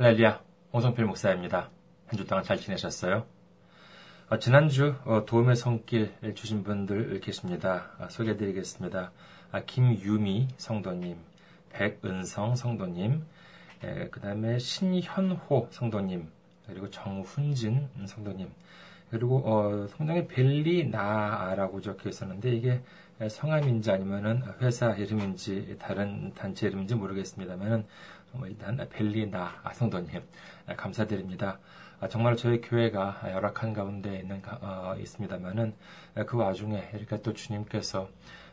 할렐루야, 홍성필 목사입니다. 한 주 동안 잘 지내셨어요? 어, 지난주 어, 도움의 손길 주신 분들 계십니다. 아, 소개해드리겠습니다. 아, 김유미 성도님, 백은성 성도님, 그 다음에 신현호 성도님, 그리고 정훈진 성도님, 그리고 어, 성당에 벨리나라고 적혀 있었는데 이게 성함인지 아니면은 회사 이름인지 다른 단체 이름인지 모르겠습니다만은 뭐 일단 벨리나 성도님 감사드립니다. 아, 정말 저희 교회가 열악한 가운데 있는 어, 있습니다만은 그 와중에 이렇게 또 주님께서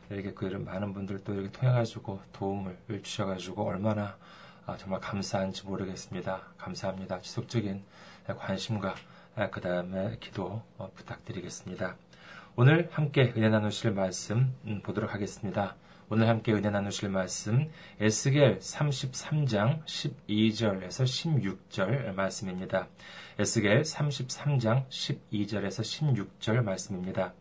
이렇게 그 많은 분들 또 이렇게 통해 가지고 도움을 주셔가지고 얼마나 아, 정말 감사한지 모르겠습니다. 감사합니다. 지속적인 관심과 그 다음에 기도 어, 부탁드리겠습니다. 오늘 함께 은혜 나누실 말씀 음, 보도록 하겠습니다. 오늘 함께 은혜 나누실 말씀 에스겔 33장 12절에서 16절 말씀입니다. 에스겔 33장 12절에서 16절 말씀입니다.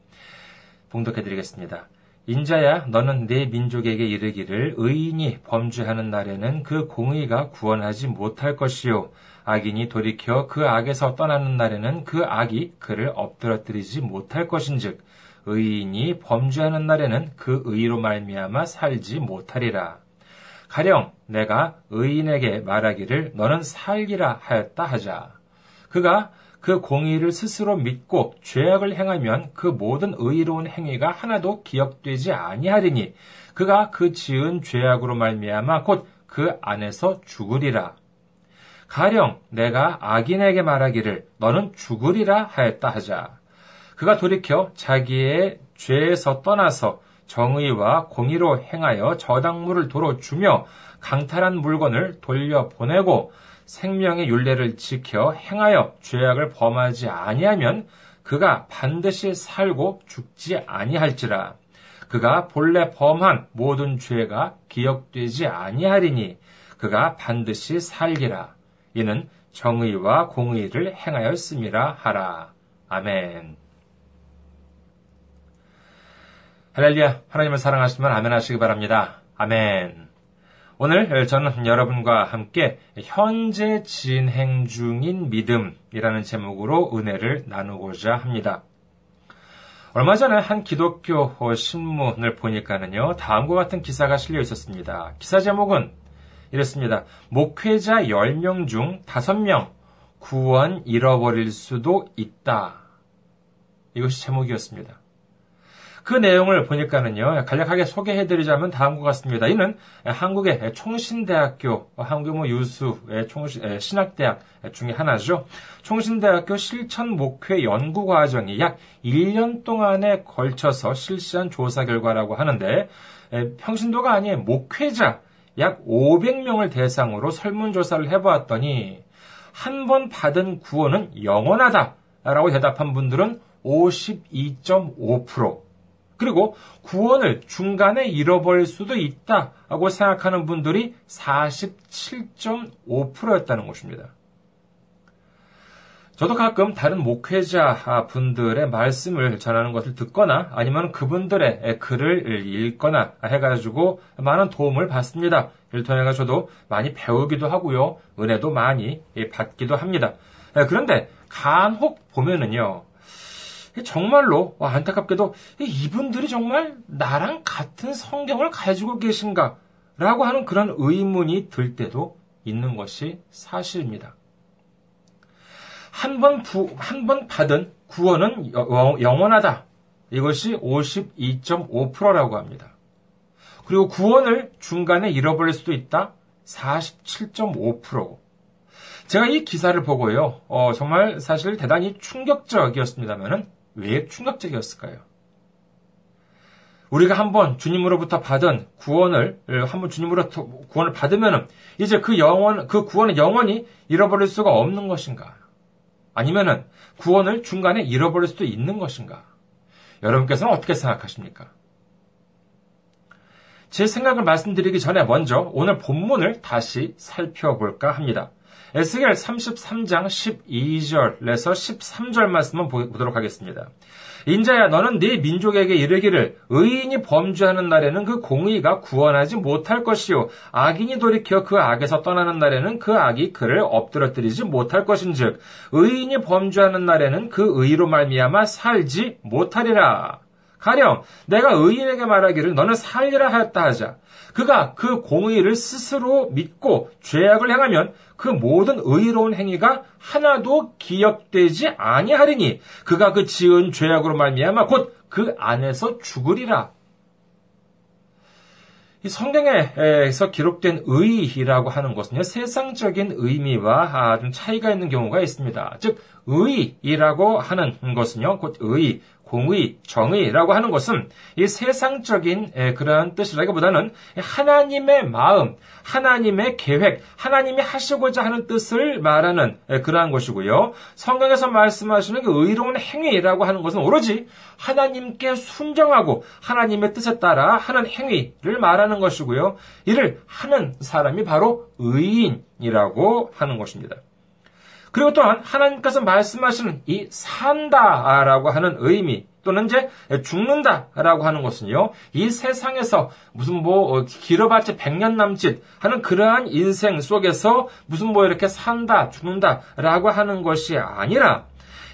봉독해 드리겠습니다. 인자야 너는 내 민족에게 이르기를 의인이 범죄하는 날에는 그 공의가 구원하지 못할 것이요 악인이 돌이켜 그 악에서 떠나는 날에는 그 악이 그를 엎드러뜨리지 못할 것인즉 의인이 범죄하는 날에는 그 의로 말미암아 살지 못하리라. 가령 내가 의인에게 말하기를 너는 살기라 하였다 하자. 그가 그 공의를 스스로 믿고 죄악을 행하면 그 모든 의로운 행위가 하나도 기억되지 아니하리니 그가 그 지은 죄악으로 말미암아 곧 그 안에서 죽으리라. 가령 내가 악인에게 말하기를 너는 죽으리라 하였다 하자. 그가 돌이켜 자기의 죄에서 떠나서 정의와 공의로 행하여 저당물을 도로 주며 강탈한 물건을 돌려보내고 생명의 윤례를 지켜 행하여 죄악을 범하지 아니하면 그가 반드시 살고 죽지 아니할지라. 그가 본래 범한 모든 죄가 기억되지 아니하리니 그가 반드시 살기라. 이는 정의와 공의를 행하였음이라 하라. 아멘. 할렐루야. 하나님을 사랑하시면 아멘 하시기 바랍니다. 아멘. 오늘 저는 여러분과 함께 현재 진행 중인 믿음이라는 제목으로 은혜를 나누고자 합니다. 얼마 전에 한 기독교 신문을 보니까는요, 다음과 같은 기사가 실려 있었습니다. 기사 제목은 이렇습니다. 목회자 10명 중 5명 구원 잃어버릴 수도 있다. 이것이 제목이었습니다. 그 내용을 보니까는요, 간략하게 소개해드리자면 다음과 같습니다. 이는 한국의 총신대학교, 한국 뭐 유수의 총신, 신학대학 중에 하나죠. 총신대학교 실천 목회 연구 과정이 약 1년 동안에 걸쳐서 실시한 조사 결과라고 하는데, 평신도가 아닌 목회자 약 500명을 대상으로 설문조사를 해보았더니, 한 번 받은 구원은 영원하다. 라고 대답한 분들은 52.5%, 그리고 구원을 중간에 잃어버릴 수도 있다고 생각하는 분들이 47.5%였다는 것입니다. 저도 가끔 다른 목회자 분들의 말씀을 전하는 것을 듣거나 아니면 그분들의 글을 읽거나 해가지고 많은 도움을 받습니다. 이를 통해 저도 많이 배우기도 하고요. 은혜도 많이 받기도 합니다. 그런데 간혹 보면은요. 정말로 안타깝게도 이분들이 정말 나랑 같은 성경을 가지고 계신가? 라고 하는 그런 의문이 들 때도 있는 것이 사실입니다. 한 번 한 번 받은 구원은 영원하다. 이것이 52.5%라고 합니다. 그리고 구원을 중간에 잃어버릴 수도 있다. 47.5%. 제가 이 기사를 보고요, 어, 정말 사실 대단히 충격적이었습니다만은 왜 충격적이었을까요? 우리가 한번 주님으로부터 받은 구원을 한번 주님으로부터 구원을 받으면은 이제 그 영원 그 구원을 영원히 잃어버릴 수가 없는 것인가? 아니면은 구원을 중간에 잃어버릴 수도 있는 것인가? 여러분께서는 어떻게 생각하십니까? 제 생각을 말씀드리기 전에 먼저 오늘 본문을 다시 살펴볼까 합니다. 에스겔 33장 12절에서 13절 말씀을 보도록 하겠습니다. 인자야 너는 네 민족에게 이르기를 의인이 범죄하는 날에는 그 공의가 구원하지 못할 것이요 악인이 돌이켜 그 악에서 떠나는 날에는 그 악이 그를 엎드러뜨리지 못할 것인즉 의인이 범죄하는 날에는 그 의로 말미암아 살지 못하리라. 가령 내가 의인에게 말하기를 너는 살리라 하였다 하자. 그가 그 공의를 스스로 믿고 죄악을 행하면 그 모든 의로운 행위가 하나도 기억되지 아니하리니 그가 그 지은 죄악으로 말미암아 곧 그 안에서 죽으리라. 이 성경에서 기록된 의라고 하는 것은요, 세상적인 의미와 좀 차이가 있는 경우가 있습니다. 즉, 의이라고 하는 것은요, 곧 의, 공의, 정의라고 하는 것은 이 세상적인 그러한 뜻이라기보다는 하나님의 마음, 하나님의 계획, 하나님이 하시고자 하는 뜻을 말하는 그러한 것이고요. 성경에서 말씀하시는 그 의로운 행위라고 하는 것은 오로지 하나님께 순정하고 하나님의 뜻에 따라 하는 행위를 말하는 것이고요. 이를 하는 사람이 바로 의인이라고 하는 것입니다. 그리고 또한 하나님께서 말씀하시는 이 산다라고 하는 의미 또는 이제 죽는다라고 하는 것은요. 이 세상에서 무슨 뭐 어, 길어봤자 백년 남짓 하는 그러한 인생 속에서 무슨 뭐 이렇게 산다 죽는다라고 하는 것이 아니라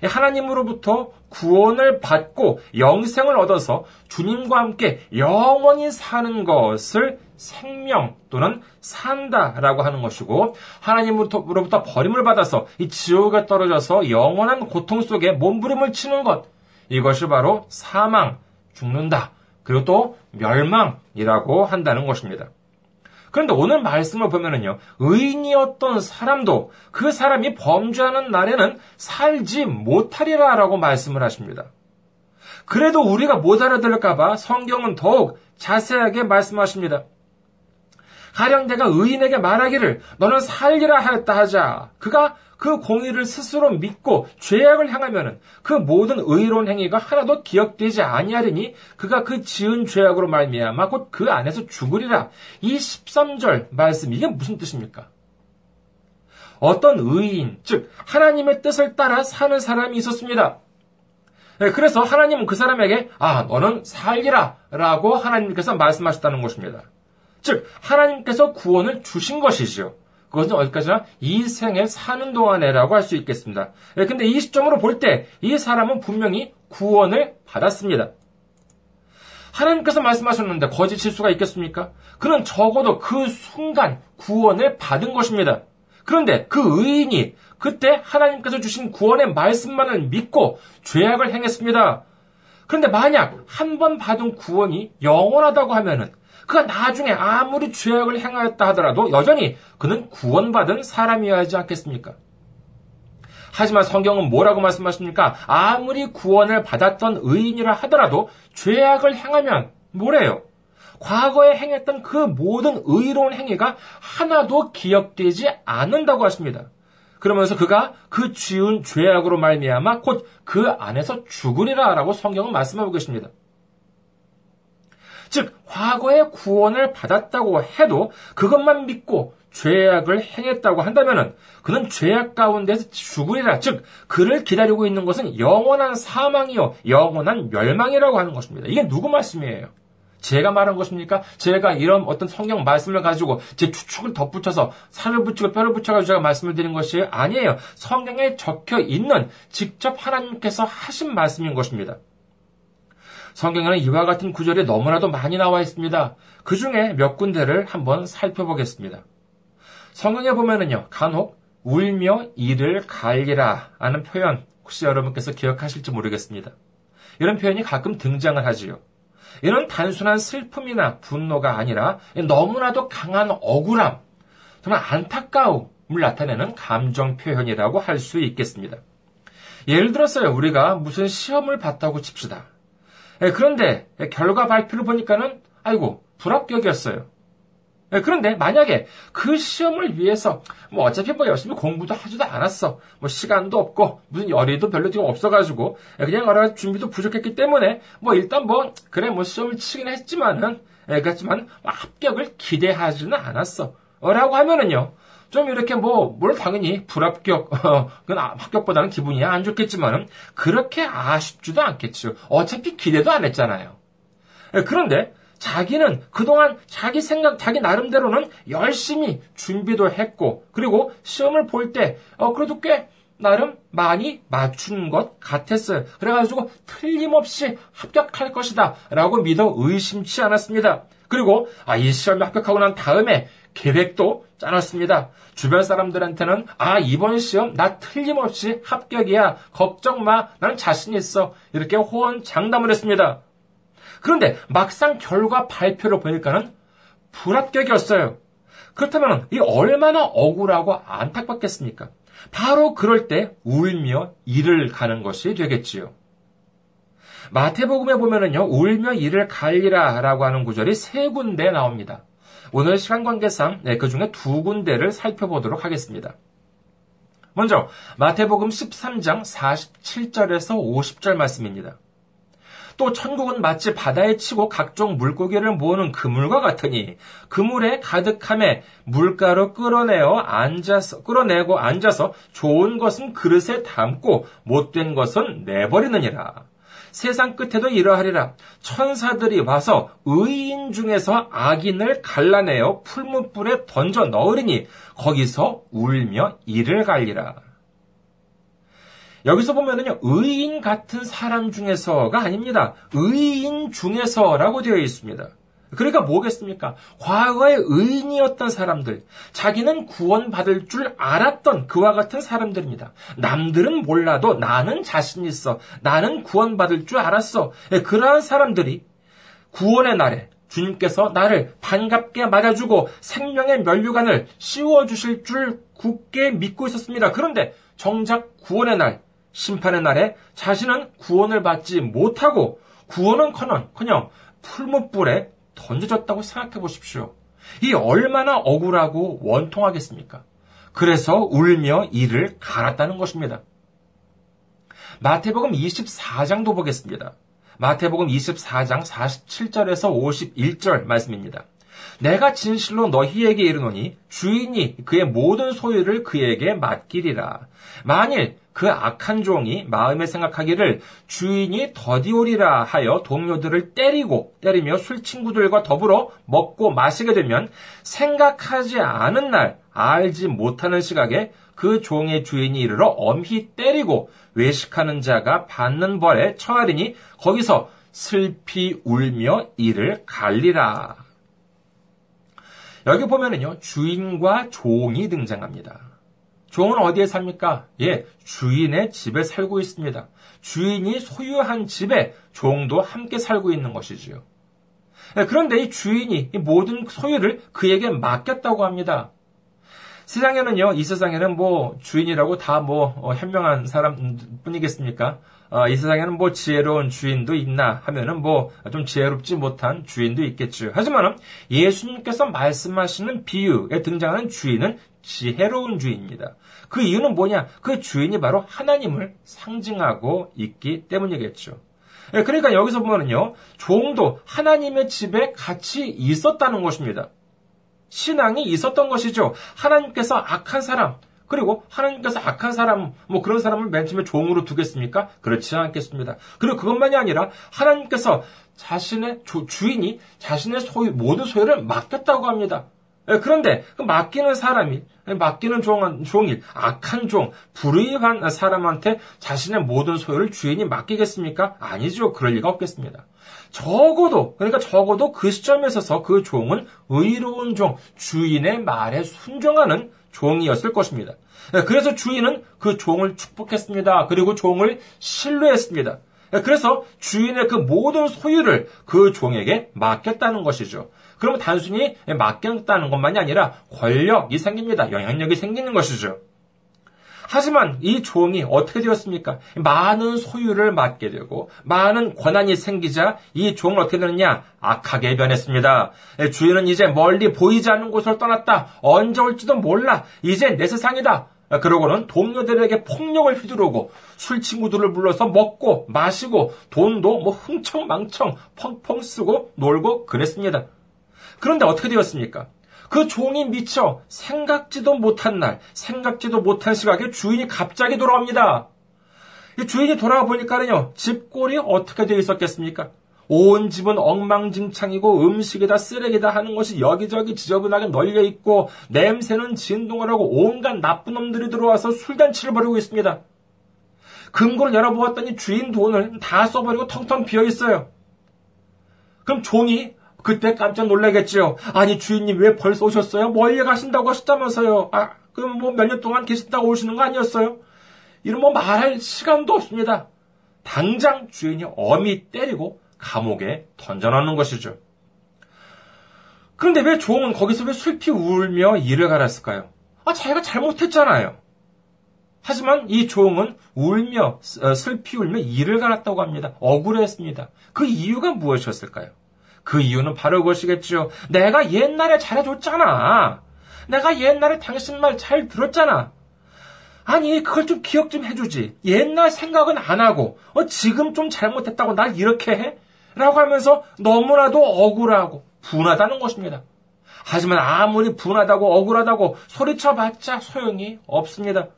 하나님으로부터 구원을 받고 영생을 얻어서 주님과 함께 영원히 사는 것을 생명 또는 산다라고 하는 것이고 하나님으로부터 버림을 받아서 이 지옥에 떨어져서 영원한 고통 속에 몸부림을 치는 것 이것이 바로 사망, 죽는다. 그리고 또 멸망이라고 한다는 것입니다. 그런데 오늘 말씀을 보면은요, 의인이었던 사람도 그 사람이 범죄하는 날에는 살지 못하리라 라고 말씀을 하십니다. 그래도 우리가 못 알아들을까봐 성경은 더욱 자세하게 말씀하십니다. 가령 내가 의인에게 말하기를 너는 살리라 하였다 하자. 그가 그 공의를 스스로 믿고 죄악을 향하면은 그 모든 의로운 행위가 하나도 기억되지 아니하리니 그가 그 지은 죄악으로 말미암아 곧 그 안에서 죽으리라. 이 13절 말씀 이게 무슨 뜻입니까? 어떤 의인, 즉 하나님의 뜻을 따라 사는 사람이 있었습니다. 네, 그래서 하나님은 그 사람에게 아 너는 살리라라고 하나님께서 말씀하셨다는 것입니다. 즉 하나님께서 구원을 주신 것이지요. 그것은 어디까지나 이 생에 사는 동안에라고 할 수 있겠습니다. 예, 근데 이 시점으로 볼 때 이 사람은 분명히 구원을 받았습니다. 하나님께서 말씀하셨는데 거짓일 수가 있겠습니까? 그는 적어도 그 순간 구원을 받은 것입니다. 그런데 그 의인이 그때 하나님께서 주신 구원의 말씀만을 믿고 죄악을 행했습니다. 그런데 만약 한 번 받은 구원이 영원하다고 하면은 그가 나중에 아무리 죄악을 행하였다 하더라도 여전히 그는 구원받은 사람이어야 하지 않겠습니까? 하지만 성경은 뭐라고 말씀하십니까? 아무리 구원을 받았던 의인이라 하더라도 죄악을 행하면 뭐래요? 과거에 행했던 그 모든 의로운 행위가 하나도 기억되지 않는다고 하십니다. 그러면서 그가 그 지은 죄악으로 말미암아 곧 그 안에서 죽으리라라고 성경은 말씀하고 계십니다. 즉 과거에 구원을 받았다고 해도 그것만 믿고 죄악을 행했다고 한다면 그는 죄악 가운데서 죽으리라. 즉 그를 기다리고 있는 것은 영원한 사망이요 영원한 멸망이라고 하는 것입니다. 이게 누구 말씀이에요? 제가 말한 것입니까? 제가 이런 어떤 성경 말씀을 가지고 제 추측을 덧붙여서 살을 붙이고 뼈를 붙여가지고 제가 말씀을 드린 것이 아니에요. 성경에 적혀 있는 직접 하나님께서 하신 말씀인 것입니다. 성경에는 이와 같은 구절이 너무나도 많이 나와 있습니다. 그 중에 몇 군데를 한번 살펴보겠습니다. 성경에 보면은요, 간혹 울며 이를 갈리라 하는 표현 혹시 여러분께서 기억하실지 모르겠습니다. 이런 표현이 가끔 등장을 하지요. 이런 단순한 슬픔이나 분노가 아니라 너무나도 강한 억울함, 정말 안타까움을 나타내는 감정 표현이라고 할 수 있겠습니다. 예를 들어서요, 우리가 무슨 시험을 봤다고 칩시다. 예, 그런데 결과 발표를 보니까는 아이고 불합격이었어요. 예, 그런데 만약에 그 시험을 위해서 뭐 어차피 뭐 열심히 공부도 하지도 않았어. 뭐 시간도 없고 무슨 열의도 별로 지금 없어가지고 예, 그냥 여러 준비도 부족했기 때문에 뭐 일단 뭐 그래 뭐 시험을 치긴 했지만은 그렇지만 합격을 기대하지는 않았어. 라고 하면은요. 좀 이렇게 뭐, 뭘 당연히 불합격, 어, 그건 아, 합격보다는 기분이 안 좋겠지만은, 그렇게 아쉽지도 않겠죠. 어차피 기대도 안 했잖아요. 예, 그런데, 자기는 그동안 자기 생각, 자기 나름대로는 열심히 준비도 했고, 그리고 시험을 볼 때, 어, 그래도 꽤 나름 많이 맞춘 것 같았어요. 그래가지고 틀림없이 합격할 것이다. 라고 믿어 의심치 않았습니다. 그리고, 아, 이 시험에 합격하고 난 다음에 계획도 짜놨습니다. 주변 사람들한테는 아 이번 시험 나 틀림없이 합격이야. 걱정 마. 나는 자신 있어. 이렇게 호언 장담을 했습니다. 그런데 막상 결과 발표를 보니까는 불합격이었어요. 그렇다면 이 얼마나 억울하고 안타깝겠습니까? 바로 그럴 때 울며 일을 가는 것이 되겠지요. 마태복음에 보면은요, 울며 일을 갈리라 라고 하는 구절이 세 군데 나옵니다. 오늘 시간 관계상 네, 그 중에 두 군데를 살펴보도록 하겠습니다. 먼저 마태복음 13장 47절에서 50절 말씀입니다. 또 천국은 마치 바다에 치고 각종 물고기를 모으는 그물과 같으니 그물에 가득함에 물가로 끌어내어 앉아서 끌어내고 앉아서 좋은 것은 그릇에 담고 못된 것은 내버리느니라. 세상 끝에도 이러하리라. 천사들이 와서 의인 중에서 악인을 갈라내어 풀무불에 던져 넣으리니 거기서 울며 이를 갈리라. 여기서 보면은요, 의인 같은 사람 중에서가 아닙니다. 의인 중에서라고 되어 있습니다. 그러니까 뭐겠습니까? 과거에 의인이었던 사람들, 자기는 구원받을 줄 알았던 그와 같은 사람들입니다. 남들은 몰라도 나는 자신 있어. 나는 구원받을 줄 알았어. 예, 그러한 사람들이 구원의 날에 주님께서 나를 반갑게 맞아주고 생명의 면류관을 씌워주실 줄 굳게 믿고 있었습니다. 그런데 정작 구원의 날, 심판의 날에 자신은 구원을 받지 못하고 구원은 커녕, 커녕 풀무불에 던져졌다고 생각해 보십시오. 이 얼마나 억울하고 원통하겠습니까? 그래서 울며 이를 갈았다는 것입니다. 마태복음 24장도 보겠습니다. 마태복음 24장 47절에서 51절 말씀입니다. 내가 진실로 너희에게 이르노니 주인이 그의 모든 소유를 그에게 맡기리라. 만일 그 악한 종이 마음에 생각하기를 주인이 더디오리라 하여 동료들을 때리고 때리며 술 친구들과 더불어 먹고 마시게 되면 생각하지 않은 날 알지 못하는 시각에 그 종의 주인이 이르러 엄히 때리고 외식하는 자가 받는 벌에 처하리니 거기서 슬피 울며 이를 갈리라. 여기 보면은요, 주인과 종이 등장합니다. 종은 어디에 삽니까? 예, 주인의 집에 살고 있습니다. 주인이 소유한 집에 종도 함께 살고 있는 것이지요. 예, 그런데 이 주인이 이 모든 소유를 그에게 맡겼다고 합니다. 세상에는요, 이 세상에는 뭐 주인이라고 다뭐 어, 현명한 사람 뿐이겠습니까? 어, 이 세상에는 뭐 지혜로운 주인도 있나 하면은 뭐 좀 지혜롭지 못한 주인도 있겠죠. 하지만 예수님께서 말씀하시는 비유에 등장하는 주인은 지혜로운 주인입니다. 그 이유는 뭐냐? 그 주인이 바로 하나님을 상징하고 있기 때문이겠죠. 예, 그러니까 여기서 보면은요, 종도 하나님의 집에 같이 있었다는 것입니다. 신앙이 있었던 것이죠. 하나님께서 악한 사람, 그리고 하나님께서 악한 사람, 뭐 그런 사람을 맨 처음에 종으로 두겠습니까? 그렇지 않겠습니다. 그리고 그것만이 아니라 하나님께서 자신의 주, 주인이 자신의 소유, 모든 소유를 맡겼다고 합니다. 예, 그런데 그 맡기는 사람이 맡기는 종, 종일 악한 종 불의한 사람한테 자신의 모든 소유를 주인이 맡기겠습니까? 아니죠. 그럴 리가 없겠습니다. 적어도 그러니까 적어도 그 시점에 있어서 그 종은 의로운 종 주인의 말에 순종하는 종이었을 것입니다. 예, 그래서 주인은 그 종을 축복했습니다. 그리고 종을 신뢰했습니다. 예, 그래서 주인의 그 모든 소유를 그 종에게 맡겼다는 것이죠. 그러면 단순히 맡겼다는 것만이 아니라 권력이 생깁니다. 영향력이 생기는 것이죠. 하지만 이 종이 어떻게 되었습니까? 많은 소유를 맡게 되고 많은 권한이 생기자 이 종은 어떻게 되느냐? 악하게 변했습니다. 주인은 이제 멀리 보이지 않는 곳을 떠났다. 언제 올지도 몰라. 이제 내 세상이다. 그러고는 동료들에게 폭력을 휘두르고 술 친구들을 불러서 먹고 마시고 돈도 뭐 흥청망청 펑펑 쓰고 놀고 그랬습니다. 그런데 어떻게 되었습니까? 그 종이 미쳐 생각지도 못한 날, 생각지도 못한 시각에 주인이 갑자기 돌아옵니다. 주인이 돌아와 보니까는요, 집골이 어떻게 되어 있었겠습니까? 온 집은 엉망진창이고 음식에다 쓰레기다 하는 것이 여기저기 지저분하게 널려 있고 냄새는 진동을 하고 온갖 나쁜 놈들이 들어와서 술잔치를 벌이고 있습니다. 금고를 열어보았더니 주인 돈을 다 써버리고 텅텅 비어 있어요. 그럼 종이 그때 깜짝 놀라겠지요. 아니 주인님 왜 벌써 오셨어요? 멀리 가신다고 하셨다면서요. 아 그럼 뭐 몇 년 동안 계신다고 오시는 거 아니었어요? 이런 뭐 말할 시간도 없습니다. 당장 주인이 어미 때리고 감옥에 던져놓는 것이죠. 그런데 왜 종은 거기서 왜 슬피 울며 이를 갈았을까요? 아, 자기가 잘못했잖아요. 하지만 이 종은 울며, 어, 슬피 울며 이를 갈았다고 합니다. 억울했습니다. 그 이유가 무엇이었을까요? 그 이유는 바로 그것이겠죠. 내가 옛날에 잘해줬잖아. 내가 옛날에 당신 말 잘 들었잖아. 아니, 그걸 좀 기억 좀 해주지. 옛날 생각은 안 하고, 어, 지금 좀 잘못했다고 날 이렇게 해? 라고 하면서 너무나도 억울하고 분하다는 것입니다. 하지만 아무리 분하다고 억울하다고 소리쳐봤자 소용이 없습니다.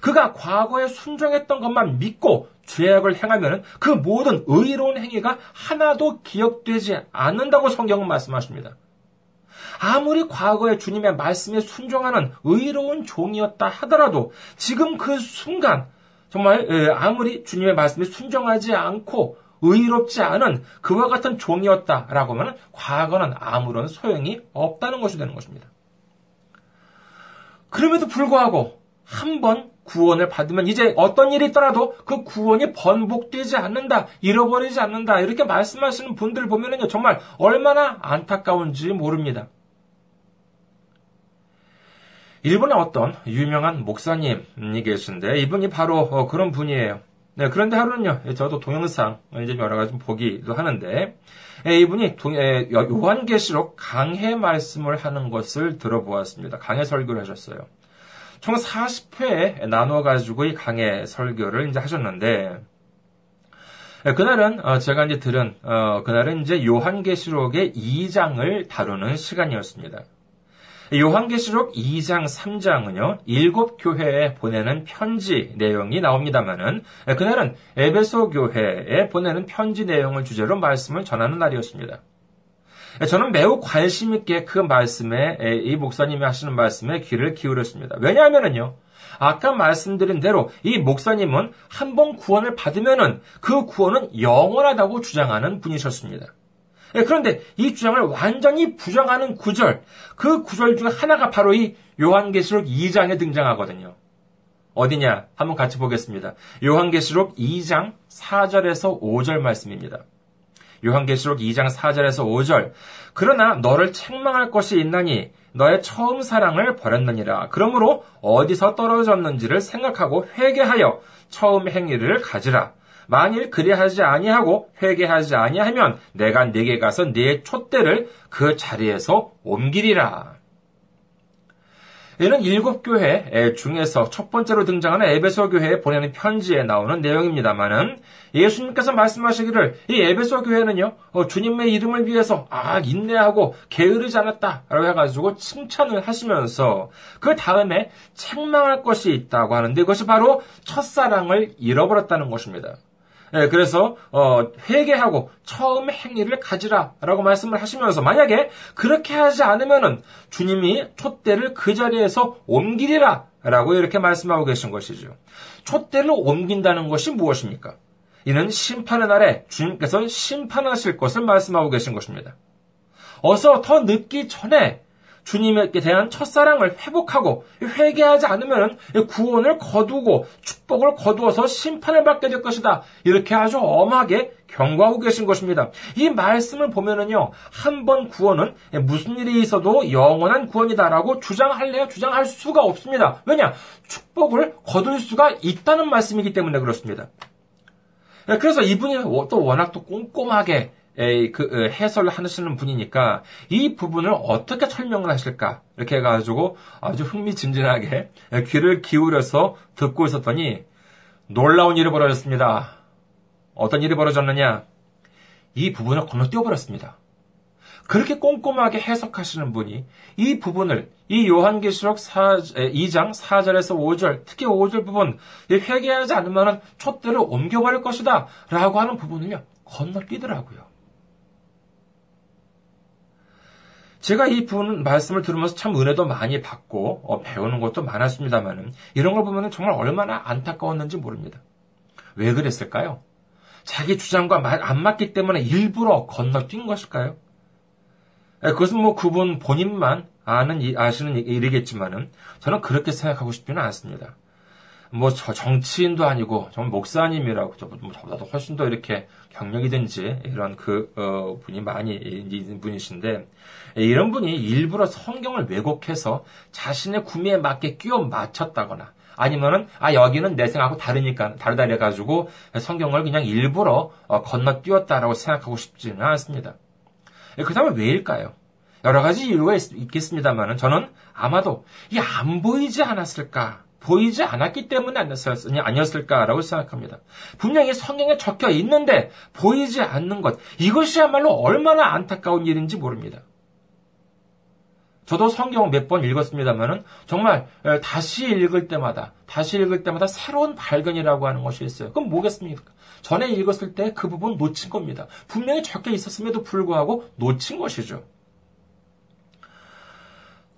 그가 과거에 순종했던 것만 믿고 죄악을 행하면 그 모든 의로운 행위가 하나도 기억되지 않는다고 성경은 말씀하십니다. 아무리 과거에 주님의 말씀에 순종하는 의로운 종이었다 하더라도 지금 그 순간 정말 아무리 주님의 말씀에 순종하지 않고 의롭지 않은 그와 같은 종이었다라고 하면 과거는 아무런 소용이 없다는 것이 되는 것입니다. 그럼에도 불구하고 한 번 구원을 받으면 이제 어떤 일이 있더라도 그 구원이 번복되지 않는다, 잃어버리지 않는다, 이렇게 말씀하시는 분들 보면은요, 정말 얼마나 안타까운지 모릅니다. 일본의 어떤 유명한 목사님이 계신데, 이분이 바로 어, 그런 분이에요. 네, 그런데 하루는요, 저도 동영상 이제 여러 가지 보기도 하는데, 예, 이분이 요한계시록 강해 말씀을 하는 것을 들어보았습니다. 강해 설교를 하셨어요. 총 40회 나눠가지고 이 강해 설교를 이제 하셨는데, 예, 그날은 어, 제가 이제 들은 어, 그날은 이제 요한계시록의 2장을 다루는 시간이었습니다. 요한계시록 2장, 3장은요, 일곱 교회에 보내는 편지 내용이 나옵니다만은, 그날은 에베소 교회에 보내는 편지 내용을 주제로 말씀을 전하는 날이었습니다. 저는 매우 관심 있게 그 말씀에, 이 목사님이 하시는 말씀에 귀를 기울였습니다. 왜냐하면은요, 아까 말씀드린 대로 이 목사님은 한 번 구원을 받으면은 그 구원은 영원하다고 주장하는 분이셨습니다. 예, 그런데 이 주장을 완전히 부정하는 구절, 그 구절 중 하나가 바로 이 요한계시록 2장에 등장하거든요. 어디냐? 한번 같이 보겠습니다. 요한계시록 2장 4절에서 5절 말씀입니다. 요한계시록 2장 4절에서 5절. 그러나 너를 책망할 것이 있나니 너의 처음 사랑을 버렸느니라. 그러므로 어디서 떨어졌는지를 생각하고 회개하여 처음 행위를 가지라. 만일 그리하지 아니하고 회개하지 아니하면 내가 네게 가서 네 촛대를 그 자리에서 옮기리라. 이는 일곱 교회 중에서 첫 번째로 등장하는 에베소 교회에 보내는 편지에 나오는 내용입니다만은 예수님께서 말씀하시기를 이 에베소 교회는요 어, 주님의 이름을 위해서 아 인내하고 게으르지 않았다라고 해가지고 칭찬을 하시면서 그 다음에 책망할 것이 있다고 하는데 그것이 바로 첫사랑을 잃어버렸다는 것입니다. 예, 그래서 어, 회개하고 처음 행위를 가지라라고 말씀을 하시면서 만약에 그렇게 하지 않으면은 주님이 촛대를 그 자리에서 옮기리라 라고 이렇게 말씀하고 계신 것이죠. 촛대를 옮긴다는 것이 무엇입니까? 이는 심판의 날에 주님께서 심판하실 것을 말씀하고 계신 것입니다. 어서 더 늦기 전에 주님에 대한 첫사랑을 회복하고 회개하지 않으면 구원을 거두고 축복을 거두어서 심판을 받게 될 것이다. 이렇게 아주 엄하게 경고하고 계신 것입니다. 이 말씀을 보면은요, 한 번 구원은 무슨 일이 있어도 영원한 구원이다라고 주장할래야 주장할 수가 없습니다. 왜냐? 축복을 거둘 수가 있다는 말씀이기 때문에 그렇습니다. 그래서 이분이 또 워낙 또 꼼꼼하게 그 해설을 하시는 분이니까 이 부분을 어떻게 설명을 하실까 이렇게 해가지고 아주 흥미진진하게 귀를 기울여서 듣고 있었더니 놀라운 일이 벌어졌습니다. 어떤 일이 벌어졌느냐? 이 부분을 건너뛰어 버렸습니다. 그렇게 꼼꼼하게 해석하시는 분이 이 부분을 이 요한계시록 2장 4절에서 5절, 특히 5절 부분 회개하지 않으면 촛대를 옮겨버릴 것이다 라고 하는 부분을요 건너뛰더라고요. 제가 이 부분 말씀을 들으면서 참 은혜도 많이 받고 어, 배우는 것도 많았습니다만은 이런 걸 보면 정말 얼마나 안타까웠는지 모릅니다. 왜 그랬을까요? 자기 주장과 안 맞기 때문에 일부러 건너뛴 것일까요? 예, 그것은 뭐 그분 본인만 아는, 아시는 일이겠지만은 저는 그렇게 생각하고 싶지는 않습니다. 뭐 정치인도 아니고 정말 목사님이라고 뭐 저보다도 훨씬 더 이렇게 경력이든지 이런 그 어, 분이 많이 있는 분이신데 이런 분이 일부러 성경을 왜곡해서 자신의 구미에 맞게 끼워 맞췄다거나 아니면은 아 여기는 내 생각하고 다르니까 다르다 해 가지고 성경을 그냥 일부러 어, 건너뛰었다라고 생각하고 싶지는 않습니다. 그렇다면 왜일까요? 여러 가지 이유가 있, 겠습니다만 저는 아마도 이게 안 보이지 않았을까? 보이지 않았기 때문에 아니었을까라고 생각합니다. 분명히 성경에 적혀 있는데 보이지 않는 것, 이것이야말로 얼마나 안타까운 일인지 모릅니다. 저도 성경 몇 번 읽었습니다만은 정말 다시 읽을 때마다 다시 읽을 때마다 새로운 발견이라고 하는 것이 있어요. 그럼 뭐겠습니까? 전에 읽었을 때 그 부분 놓친 겁니다. 분명히 적혀 있었음에도 불구하고 놓친 것이죠.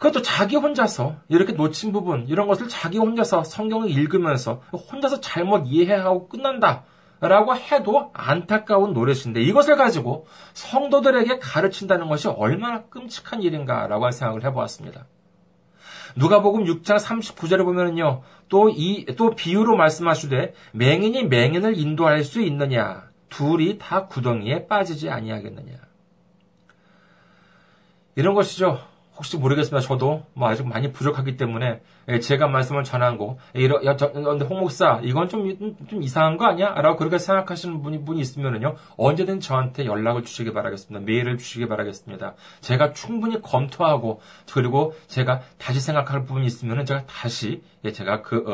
그것도 자기 혼자서 이렇게 놓친 부분 이런 것을 자기 혼자서 성경을 읽으면서 혼자서 잘못 이해하고 끝난다. 라고 해도 안타까운 노릇인데 이것을 가지고 성도들에게 가르친다는 것이 얼마나 끔찍한 일인가라고 생각을 해보았습니다. 누가복음 6장 39절에 보면은요, 또 이, 또 비유로 말씀하시되, 맹인이 맹인을 인도할 수 있느냐? 둘이 다 구덩이에 빠지지 아니하겠느냐? 이런 것이죠. 혹시 모르겠습니다. 저도 뭐 아직 많이 부족하기 때문에 예, 제가 말씀을 전한 거 저, 근데 홍 목사 이건 좀, 좀 이상한 거 아니야? 라고 그렇게 생각하시는 분이 분이 있으면은요 언제든 저한테 연락을 주시기 바라겠습니다. 메일을 주시기 바라겠습니다. 제가 충분히 검토하고 그리고 제가 다시 생각할 부분이 있으면은 제가 다시 예, 제가 그,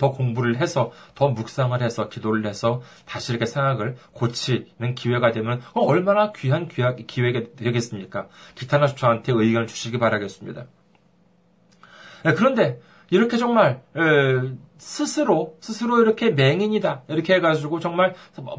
어, 공부를 해서, 더 묵상을 해서, 기도를 해서, 다시 이렇게 생각을 고치는 기회가 되면, 어, 얼마나 귀한 기회, 기회가 되겠습니까? 기타나 저한테 의견을 주시기 바 라겠습니다. 예, 그런데, 이렇게 정말, 에, 스스로, 스스로 이렇게 맹인이다. 이렇게 해가지고 정말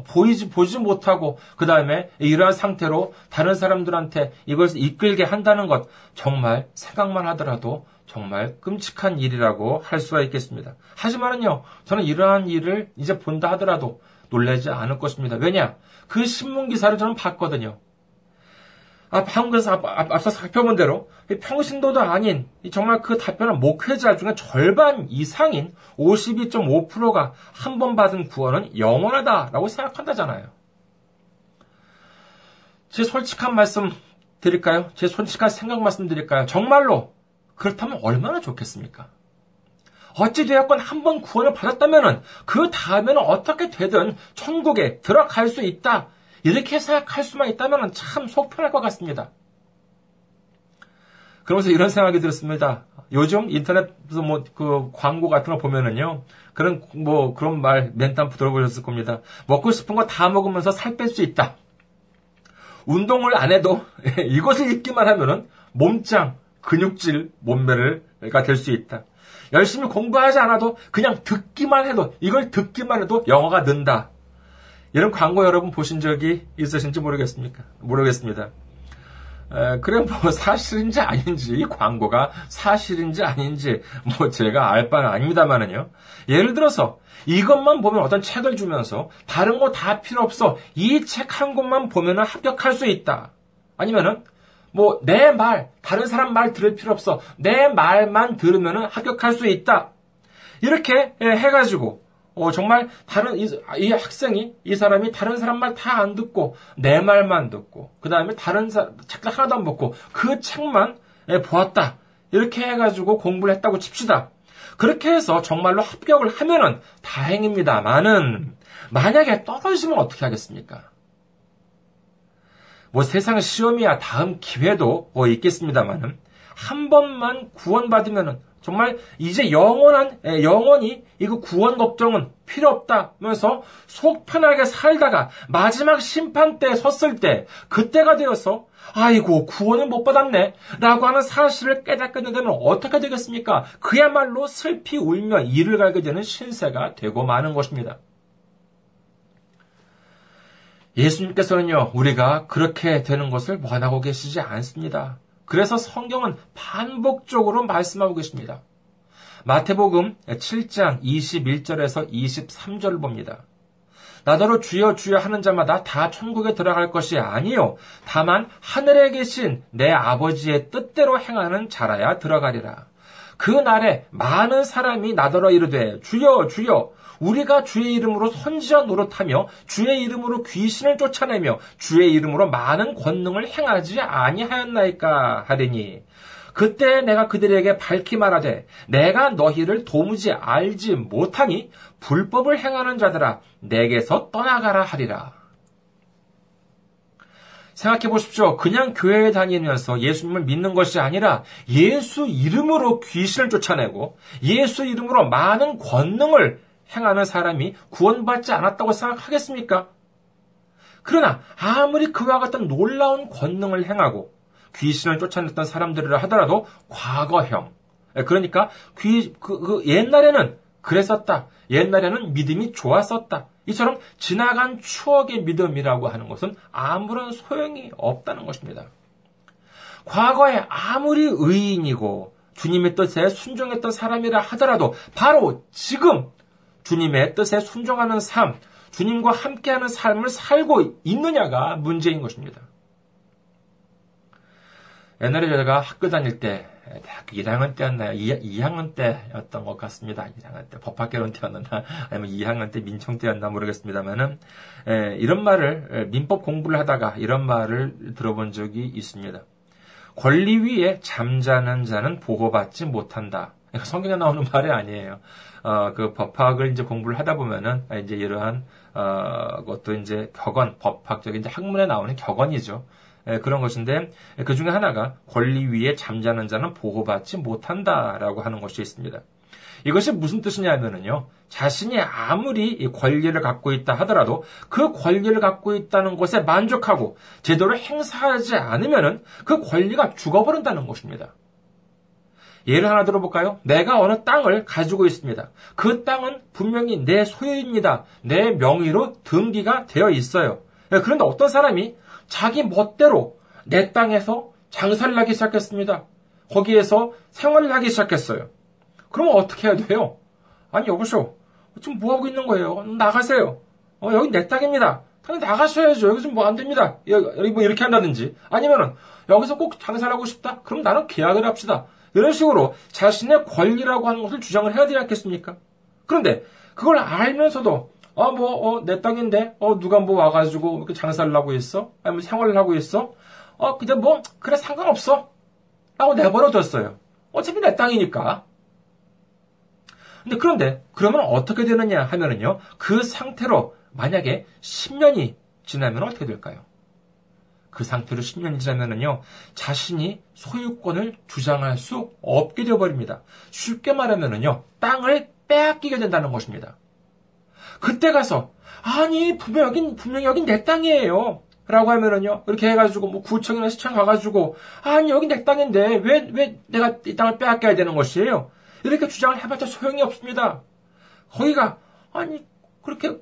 보이지, 보지 못하고, 그 다음에 이러한 상태로 다른 사람들한테 이것을 이끌게 한다는 것, 정말 생각만 하더라도 정말 끔찍한 일이라고 할 수가 있겠습니다. 하지만은요, 저는 이러한 일을 이제 본다 하더라도 놀라지 않을 것입니다. 왜냐? 그 신문 기사를 저는 봤거든요. 아, 한국에서 앞서 살펴본 대로 평신도도 아닌 정말 그 답변은 목회자 중에 절반 이상인 52.5%가 한 번 받은 구원은 영원하다라고 생각한다잖아요. 제 솔직한 말씀 드릴까요? 제 솔직한 생각 말씀 드릴까요? 정말로 그렇다면 얼마나 좋겠습니까? 어찌되었건 한 번 구원을 받았다면 그 다음에는 어떻게 되든 천국에 들어갈 수 있다. 이렇게 생각할 수만 있다면 참 속 편할 것 같습니다. 그러면서 이런 생각이 들었습니다. 요즘 인터넷에서 뭐 그 광고 같은 거 보면은요. 그런 뭐 그런 말 멘트 들어보셨을 겁니다. 먹고 싶은 거 다 먹으면서 살 뺄 수 있다. 운동을 안 해도 이것을 읽기만 하면은 몸짱, 근육질 몸매가 될 수 있다. 열심히 공부하지 않아도 그냥 듣기만 해도 이걸 듣기만 해도 영어가 는다. 이런 광고 여러분 보신 적이 있으신지 모르겠습니까? 모르겠습니다. 에, 그래 뭐 사실인지 아닌지 이 광고가 사실인지 아닌지 뭐 제가 알 바는 아닙니다만은요. 예를 들어서 이것만 보면 어떤 책을 주면서 다른 거 다 필요 없어 이 책 한 권만 보면 합격할 수 있다. 아니면은 뭐, 내 말, 다른 사람 말 들을 필요 없어. 내 말만 들으면 합격할 수 있다. 이렇게 예, 해가지고, 어, 정말 다른, 이, 이, 학생이, 이 사람이 다른 사람 말 다 안 듣고, 내 말만 듣고, 그 다음에 다른 사, 책들 하나도 안 보고, 그 책만 예, 보았다. 이렇게 해가지고 공부를 했다고 칩시다. 그렇게 해서 정말로 합격을 하면은 다행입니다만은, 만약에 떨어지면 어떻게 하겠습니까? 뭐 세상 시험이야 다음 기회도 뭐 있겠습니다만은 한 번만 구원받으면은 정말 이제 영원한 영원히 이거 구원 걱정은 필요 없다면서 속 편하게 살다가 마지막 심판 때 섰을 때 그때가 되어서 아이고 구원을 못 받았네 라고 하는 사실을 깨닫게 된다면 어떻게 되겠습니까? 그야말로 슬피 울며 이를 갈게 되는 신세가 되고 마는 것입니다. 예수님께서는요, 우리가 그렇게 되는 것을 원하고 계시지 않습니다. 그래서 성경은 반복적으로 말씀하고 계십니다. 마태복음 7장 21절에서 23절을 봅니다. 나더러 주여 주여 하는 자마다 다 천국에 들어갈 것이 아니요 다만 하늘에 계신 내 아버지의 뜻대로 행하는 자라야 들어가리라. 그 날에 많은 사람이 나더러 이르되 주여 주여 우리가 주의 이름으로 선지자 노릇하며 주의 이름으로 귀신을 쫓아내며 주의 이름으로 많은 권능을 행하지 아니하였나이까 하더니 그때 내가 그들에게 밝히 말하되 내가 너희를 도무지 알지 못하니 불법을 행하는 자들아 내게서 떠나가라 하리라. 생각해 보십시오. 그냥 교회에 다니면서 예수님을 믿는 것이 아니라 예수 이름으로 귀신을 쫓아내고 예수 이름으로 많은 권능을 행하는 사람이 구원받지 않았다고 생각하겠습니까? 그러나 아무리 그와 같은 놀라운 권능을 행하고 귀신을 쫓아냈던 사람들이라 하더라도 과거형. 그러니까 귀, 그, 그 옛날에는 그랬었다. 옛날에는 믿음이 좋았었다. 이처럼 지나간 추억의 믿음이라고 하는 것은 아무런 소용이 없다는 것입니다. 과거에 아무리 의인이고 주님의 뜻에 순종했던 사람이라 하더라도 바로 지금 주님의 뜻에 순종하는 삶, 주님과 함께하는 삶을 살고 있느냐가 문제인 것입니다. 옛날에 제가 학교 다닐 때, 대학교 1학년 때였나요? 2, 학년 때였던 것 같습니다. 1학년 때. 법학개론 때였나? 아니면 2학년 때 민청 때였나 모르겠습니다만은, 이런 말을, 민법 공부를 하다가 이런 말을 들어본 적이 있습니다. 권리 위에 잠자는 자는 보호받지 못한다. 성경에 나오는 말이 아니에요. 어, 그 법학을 이제 공부를 하다 보면은 이제 이러한 어, 것도 이제 격언, 법학적인 이제 학문에 나오는 격언이죠. 예, 그런 것인데 그 중에 하나가 권리 위에 잠자는 자는 보호받지 못한다라고 하는 것이 있습니다. 이것이 무슨 뜻이냐면은요, 자신이 아무리 권리를 갖고 있다 하더라도 그 권리를 갖고 있다는 것에 만족하고 제대로 행사하지 않으면은 그 권리가 죽어버린다는 것입니다. 예를 하나 들어볼까요? 내가 어느 땅을 가지고 있습니다. 그 땅은 분명히 내 소유입니다. 내 명의로 등기가 되어 있어요. 예, 그런데 어떤 사람이 자기 멋대로 내 땅에서 장사를 하기 시작했습니다. 거기에서 생활을 하기 시작했어요. 그러면 어떻게 해야 돼요? 아니, 여보쇼. 지금 뭐 하고 있는 거예요? 나가세요. 어, 여기 내 땅입니다. 당연히 나가셔야죠. 여기서 뭐 안 됩니다. 여기 뭐 이렇게 한다든지. 아니면은, 여기서 꼭 장사를 하고 싶다? 그럼 나는 계약을 합시다. 이런 식으로 자신의 권리라고 하는 것을 주장을 해야 되지 않겠습니까? 그런데, 그걸 알면서도 아, 뭐, 어, 내 땅인데, 어, 누가 뭐 와가지고 이렇게 장사를 하고 있어? 아니면 생활을 하고 있어? 어, 근데 뭐, 그래, 상관없어. 라고 내버려뒀어요. 어차피 내 땅이니까. 근데 그런데, 그러면 어떻게 되느냐 하면은요, 그 상태로 만약에 10년이 지나면 어떻게 될까요? 그 상태로 10년이 지나면은요, 자신이 소유권을 주장할 수 없게 되어버립니다. 쉽게 말하면은요, 땅을 빼앗기게 된다는 것입니다. 그때 가서 아니 분명 여긴 분명 여긴 내 땅이에요. 라고 하면은요, 이렇게 해가지고, 뭐, 구청이나 시청 가가지고, 아니, 여긴 내 땅인데, 왜, 왜 내가 이 땅을 빼앗겨야 되는 것이에요? 이렇게 주장을 해봤자 소용이 없습니다. 거기가, 아니, 그렇게,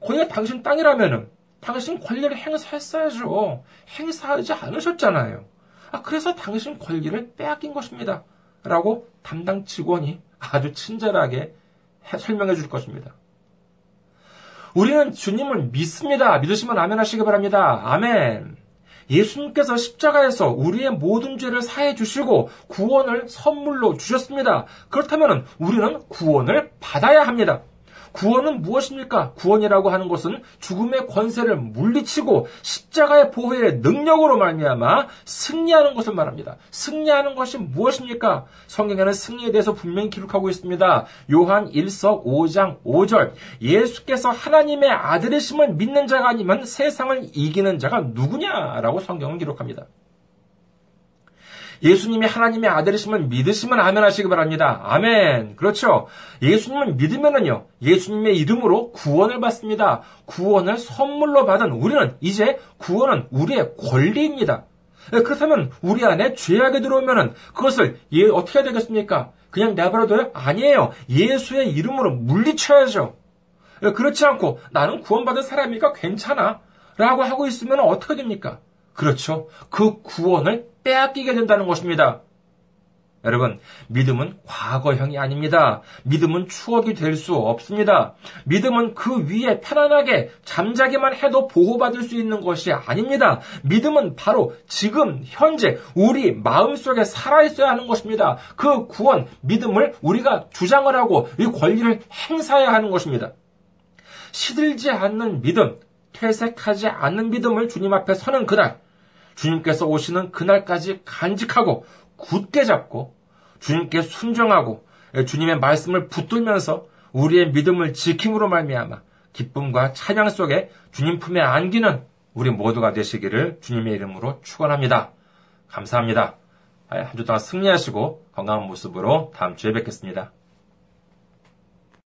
거기가 당신 땅이라면은, 당신 권리를 행사했어야죠. 행사하지 않으셨잖아요. 아, 그래서 당신 권리를 빼앗긴 것입니다. 라고 담당 직원이 아주 친절하게 설명해 줄 것입니다. 우리는 주님을 믿습니다. 믿으시면 아멘 하시기 바랍니다. 아멘. 예수님께서 십자가에서 우리의 모든 죄를 사해 주시고 구원을 선물로 주셨습니다. 그렇다면 우리는 구원을 받아야 합니다. 구원은 무엇입니까? 구원이라고 하는 것은 죽음의 권세를 물리치고 십자가의 보호의 능력으로 말미암아 승리하는 것을 말합니다. 승리하는 것이 무엇입니까? 성경에는 승리에 대해서 분명히 기록하고 있습니다. 요한 1서 5장 5절 예수께서 하나님의 아들이심을 믿는 자가 아니면 세상을 이기는 자가 누구냐라고 성경은 기록합니다. 예수님이 하나님의 아들이심을 믿으시면 아멘 하시기 바랍니다. 아멘. 그렇죠. 예수님을 믿으면은요, 예수님의 이름으로 구원을 받습니다. 구원을 선물로 받은 우리는 이제 구원은 우리의 권리입니다. 그렇다면 우리 안에 죄악이 들어오면은 그것을 예, 어떻게 해야 되겠습니까? 그냥 내버려둬요? 아니에요. 예수의 이름으로 물리쳐야죠. 그렇지 않고 나는 구원받은 사람이니까 괜찮아. 라고 하고 있으면 어떻게 됩니까? 그렇죠. 그 구원을 빼앗기게 된다는 것입니다. 여러분, 믿음은 과거형이 아닙니다. 믿음은 추억이 될 수 없습니다. 믿음은 그 위에 편안하게 잠자기만 해도 보호받을 수 있는 것이 아닙니다. 믿음은 바로 지금, 현재, 우리 마음속에 살아있어야 하는 것입니다. 그 구원, 믿음을 우리가 주장을 하고 이 권리를 행사해야 하는 것입니다. 시들지 않는 믿음, 퇴색하지 않는 믿음을 주님 앞에 서는 그날, 주님께서 오시는 그날까지 간직하고 굳게 잡고 주님께 순종하고 주님의 말씀을 붙들면서 우리의 믿음을 지킴으로 말미암아 기쁨과 찬양 속에 주님 품에 안기는 우리 모두가 되시기를 주님의 이름으로 축원합니다. 감사합니다. 한 주 동안 승리하시고 건강한 모습으로 다음 주에 뵙겠습니다.